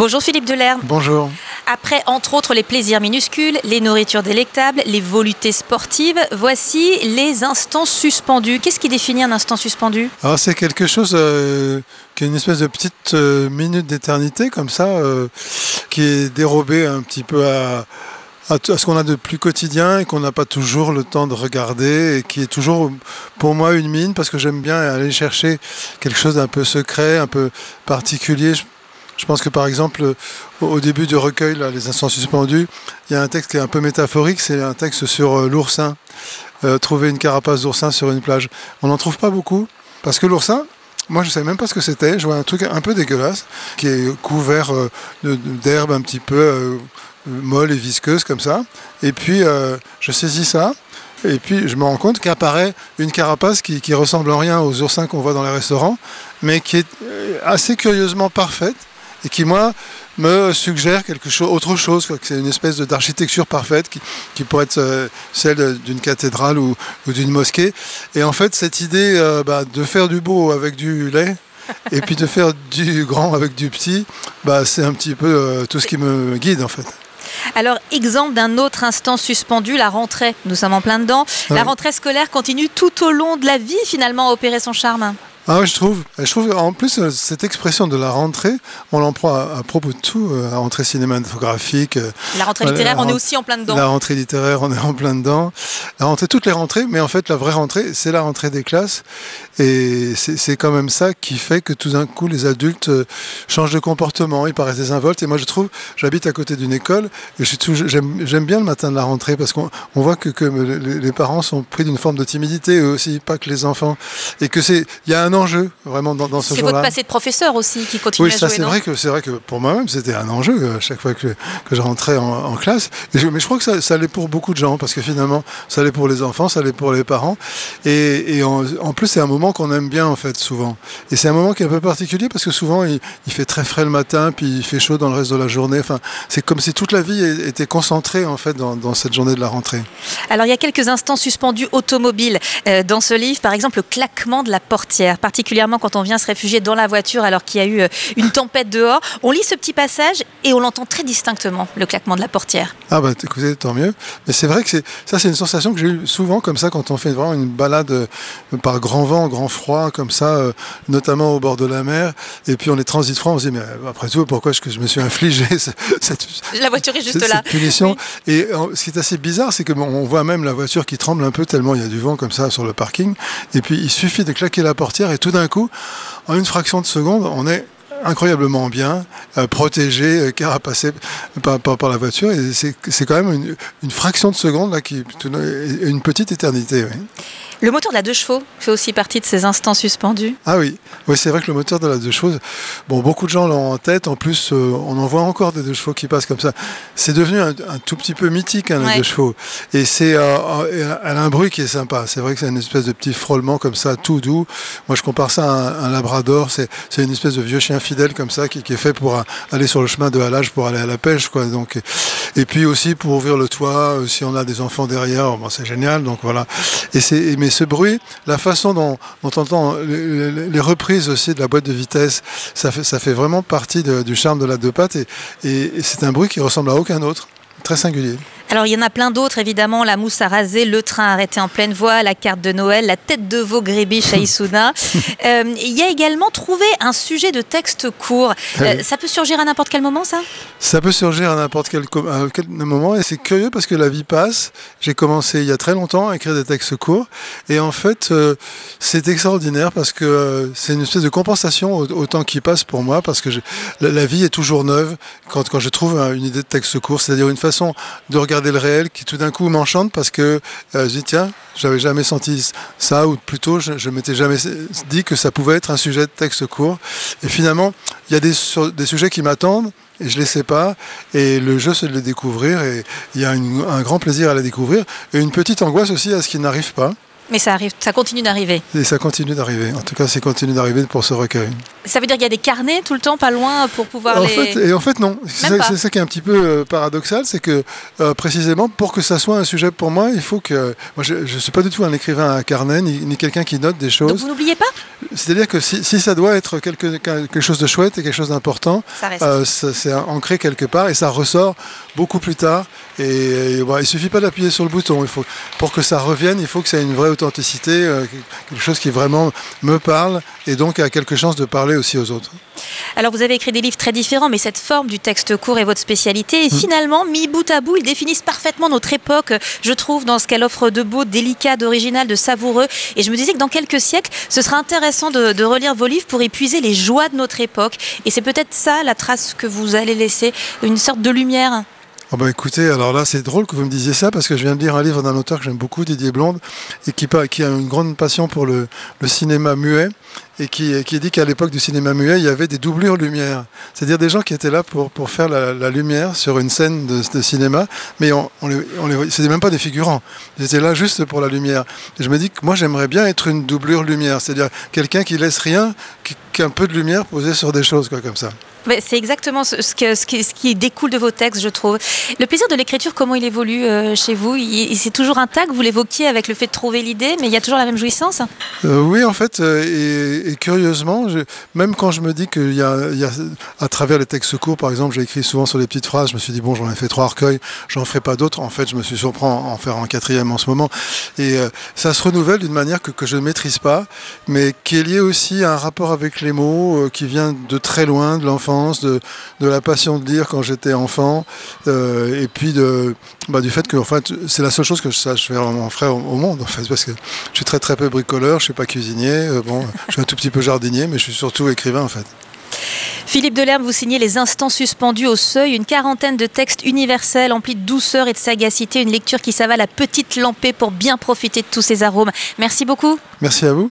Bonjour Philippe Delerme. Bonjour. Après, entre autres, les plaisirs minuscules, les nourritures délectables, les voluptés sportives, voici les instants suspendus. Qu'est-ce qui définit un instant suspendu? Alors c'est quelque chose euh, qui est une espèce de petite euh, minute d'éternité comme ça, euh, qui est dérobée un petit peu à, à, à ce qu'on a de plus quotidien et qu'on n'a pas toujours le temps de regarder et qui est toujours pour moi une mine parce que j'aime bien aller chercher quelque chose d'un peu secret, un peu particulier. Je, je pense que par exemple, au, début du recueil, Les instants suspendus, il y a un texte qui est un peu métaphorique, c'est un texte sur euh, l'oursin. Euh, trouver une carapace d'oursin sur une plage. On n'en trouve pas beaucoup parce que l'oursin, moi, je ne savais même pas ce que c'était. Je vois un truc un peu dégueulasse qui est couvert euh, d'herbe un petit peu euh, molle et visqueuse comme ça. Et puis, euh, je saisis ça. Et puis, je me rends compte qu'apparaît une carapace qui, qui ressemble en rien aux oursins qu'on voit dans les restaurants, mais qui est assez curieusement parfaite et qui, moi, me suggère quelque chose, autre chose, quoi, que c'est une espèce d'architecture parfaite qui, qui pourrait être euh, celle d'une cathédrale ou, ou d'une mosquée. Et en fait, cette idée euh, bah, de faire du beau avec du lait, et puis de faire du grand avec du petit, bah, c'est un petit peu euh, tout ce qui me guide en fait. Alors, exemple d'un autre instant suspendu, la rentrée. Nous sommes en plein dedans. La rentrée scolaire continue tout au long de la vie, finalement, à opérer son charme. Ah ouais, je trouve. Je trouve en plus euh, cette expression de la rentrée, on l'emploie à, à propos de tout, euh, la rentrée cinématographique, euh, La rentrée littéraire, la on est aussi en plein dedans. la rentrée littéraire, on est en plein dedans. La rentrée, toutes les rentrées, mais en fait la vraie rentrée, c'est la rentrée des classes. Et c'est quand même ça qui fait que tout d'un coup les adultes changent de comportement, ils paraissent désinvoltes. Et moi je trouve, j'habite à côté d'une école et j'aime bien le matin de la rentrée parce qu'on on voit que, que les, les parents sont pris d'une forme de timidité eux aussi, pas que les enfants. Et que c'est, il y a un enjeu vraiment dans, dans ce C'est votre passé de professeur aussi qui continue Oui, à ça jouer, c'est non vrai que c'est vrai que pour moi-même c'était un enjeu euh, à chaque fois que, que je rentrais en, en classe. Je- mais je crois que ça, ça l'est pour beaucoup de gens parce que finalement ça l'est pour les enfants, ça l'est pour les parents. Et, et en, en plus c'est un moment qu'on aime bien en fait souvent. Et c'est un moment qui est un peu particulier parce que souvent il, il fait très frais le matin puis il fait chaud dans le reste de la journée. Enfin c'est comme si toute la vie était concentrée en fait dans, dans cette journée de la rentrée. Alors, il y a quelques instants suspendus automobiles euh, dans ce livre. Par exemple, le claquement de la portière, particulièrement quand on vient se réfugier dans la voiture alors qu'il y a eu euh, une tempête dehors. On lit ce petit passage et on l'entend très distinctement, le claquement de la portière. Ah bah écoutez, tant mieux. Mais c'est vrai que c'est ça c'est une sensation que j'ai eue souvent comme ça quand on fait vraiment une balade euh, par grand vent, grand froid comme ça, euh, notamment au bord de la mer. Et puis on est transit froid, on se dit mais après tout pourquoi est-ce que je me suis infligé ce- cette, La voiture est juste cette- là. cette punition Et ce qui est assez bizarre, c'est que bon, on voit même la voiture qui tremble un peu tellement il y a du vent comme ça sur le parking. Et puis il suffit de claquer la portière et tout d'un coup, en une fraction de seconde, on est incroyablement bien, euh, protégé, euh, carapacé par, par, par la voiture. Et c'est c'est quand même une, une fraction de seconde là, qui une petite éternité. oui. Le moteur de la deux chevaux fait aussi partie de ces instants suspendus? Ah oui, oui c'est vrai que le moteur de la deux chevaux, bon, beaucoup de gens l'ont en tête. En plus, euh, on en voit encore des deux chevaux qui passent comme ça. C'est devenu un, un tout petit peu mythique, hein, Ouais. les deux chevaux. Et c'est, euh, euh, elle a un bruit qui est sympa. C'est vrai que c'est une espèce de petit frôlement comme ça, tout doux. Moi, je compare ça à un, un labrador. C'est, c'est une espèce de vieux chien fidèle comme ça qui, est fait pour aller sur le chemin de halage pour aller à la pêche, quoi. Donc, et puis aussi pour ouvrir le toit, euh, si on a des enfants derrière, bon, c'est génial. Donc voilà. Et c'est, mais ce bruit, la façon dont, on entend les, reprises aussi de la boîte de vitesse, ça fait, ça fait vraiment partie du charme de la deux pattes. Et c'est un bruit qui ressemble à aucun autre. Très singulier. Alors il y en a plein d'autres évidemment, la mousse à raser, le train arrêté en pleine voie, la carte de Noël, la tête de veau grébiche à Issoudun. Euh, il y a également trouvé un sujet de texte court. Euh, Oui. ça peut surgir à n'importe quel moment ça? Ça peut surgir à n'importe quel, com- à quel moment et c'est curieux parce que la vie passe. J'ai commencé il y a très longtemps à écrire des textes courts et en fait euh, c'est extraordinaire parce que c'est une espèce de compensation au, au temps qui passe pour moi parce que la, la vie est toujours neuve quand, quand je trouve une idée de texte court, c'est-à-dire une façon de regarder le réel qui tout d'un coup m'enchante parce que euh, je dis tiens j'avais jamais senti ça ou plutôt je, m'étais jamais dit que ça pouvait être un sujet de texte court et finalement il y a des, sujets qui m'attendent et je les sais pas. Et le jeu, c'est de les découvrir. Et il y a un grand plaisir à les découvrir. Et une petite angoisse aussi à ce qu'ils n'arrivent pas. Mais ça arrive, ça continue d'arriver. Et ça continue d'arriver. En tout cas, c'est continue d'arriver pour ce recueil. Ça veut dire qu'il y a des carnets tout le temps, pas loin, pour pouvoir en les. Fait, et en fait, non. C'est ça, ça, qui est un petit peu euh, paradoxal, c'est que euh, précisément pour que ça soit un sujet pour moi, il faut que. Moi, je ne suis pas du tout un écrivain à carnet, ni, ni quelqu'un qui note des choses. Donc vous n'oubliez pas? C'est-à-dire que si, si, ça doit être quelque, quelque chose de chouette et quelque chose d'important, euh, c'est ancré quelque part et ça ressort beaucoup plus tard. Et, et bon, il suffit pas d'appuyer sur le bouton. Il faut, pour que ça revienne, il faut que ça ait une vraie authenticité, euh, quelque chose qui vraiment me parle et donc a quelque chance de parler aussi aux autres. Alors vous avez écrit des livres très différents, mais cette forme du texte court est votre spécialité. Et mmh. finalement, mis bout à bout, ils définissent parfaitement notre époque, je trouve, dans ce qu'elle offre de beau, délicat, d'original, de savoureux. Et je me disais que dans quelques siècles, ce sera intéressant de, de relire vos livres pour épuiser les joies de notre époque. Et c'est peut-être ça la trace que vous allez laisser, une sorte de lumière. Oh bah écoutez, alors là c'est drôle que vous me disiez ça parce que je viens de lire un livre d'un auteur que j'aime beaucoup, Didier Blonde, et qui, a une grande passion pour le cinéma muet et qui, qui dit qu'à l'époque du cinéma muet, il y avait des doublures lumière. C'est-à-dire des gens qui étaient là pour, pour faire la, la lumière sur une scène de, de cinéma, mais on, on les, on les, c'était même pas des figurants. Ils étaient là juste pour la lumière. Et je me dis que moi j'aimerais bien être une doublure lumière, c'est-à-dire quelqu'un qui laisse rien, qui, qui a un peu de lumière posée sur des choses, quoi, comme ça. C'est exactement ce, que, ce, qui, ce, qui, découle de vos textes, je trouve. Le plaisir de l'écriture, comment il évolue euh, chez vous? C'est toujours intact, vous l'évoquiez avec le fait de trouver l'idée, mais il y a toujours la même jouissance? Euh, Oui, en fait, euh, et, et, curieusement, même quand je me dis qu'il y, à travers les textes courts, par exemple, j'ai écrit souvent sur des petites phrases, je me suis dit, bon, j'en ai fait trois recueils, j'en ferai pas d'autres. En fait, je me suis surpris en faire un quatrième en ce moment. Et euh, ça se renouvelle d'une manière que, que, je ne maîtrise pas, mais qui est liée aussi à un rapport avec les mots euh, qui vient de très loin, de l'enfance, de, de, la passion de lire quand j'étais enfant, euh, et puis de, bah, du fait que en fait, c'est la seule chose que je sache faire mon frère au, monde, en fait, parce que je suis très très peu bricoleur, je suis pas cuisinier, bon, je tout petit peu jardinier, mais je suis surtout écrivain en fait. Philippe Delerme, vous signez Les Instants suspendus au seuil, une quarantaine de textes universels emplis de douceur et de sagacité, une lecture qui s'avale à petite lampée pour bien profiter de tous ces arômes. Merci beaucoup. Merci à vous.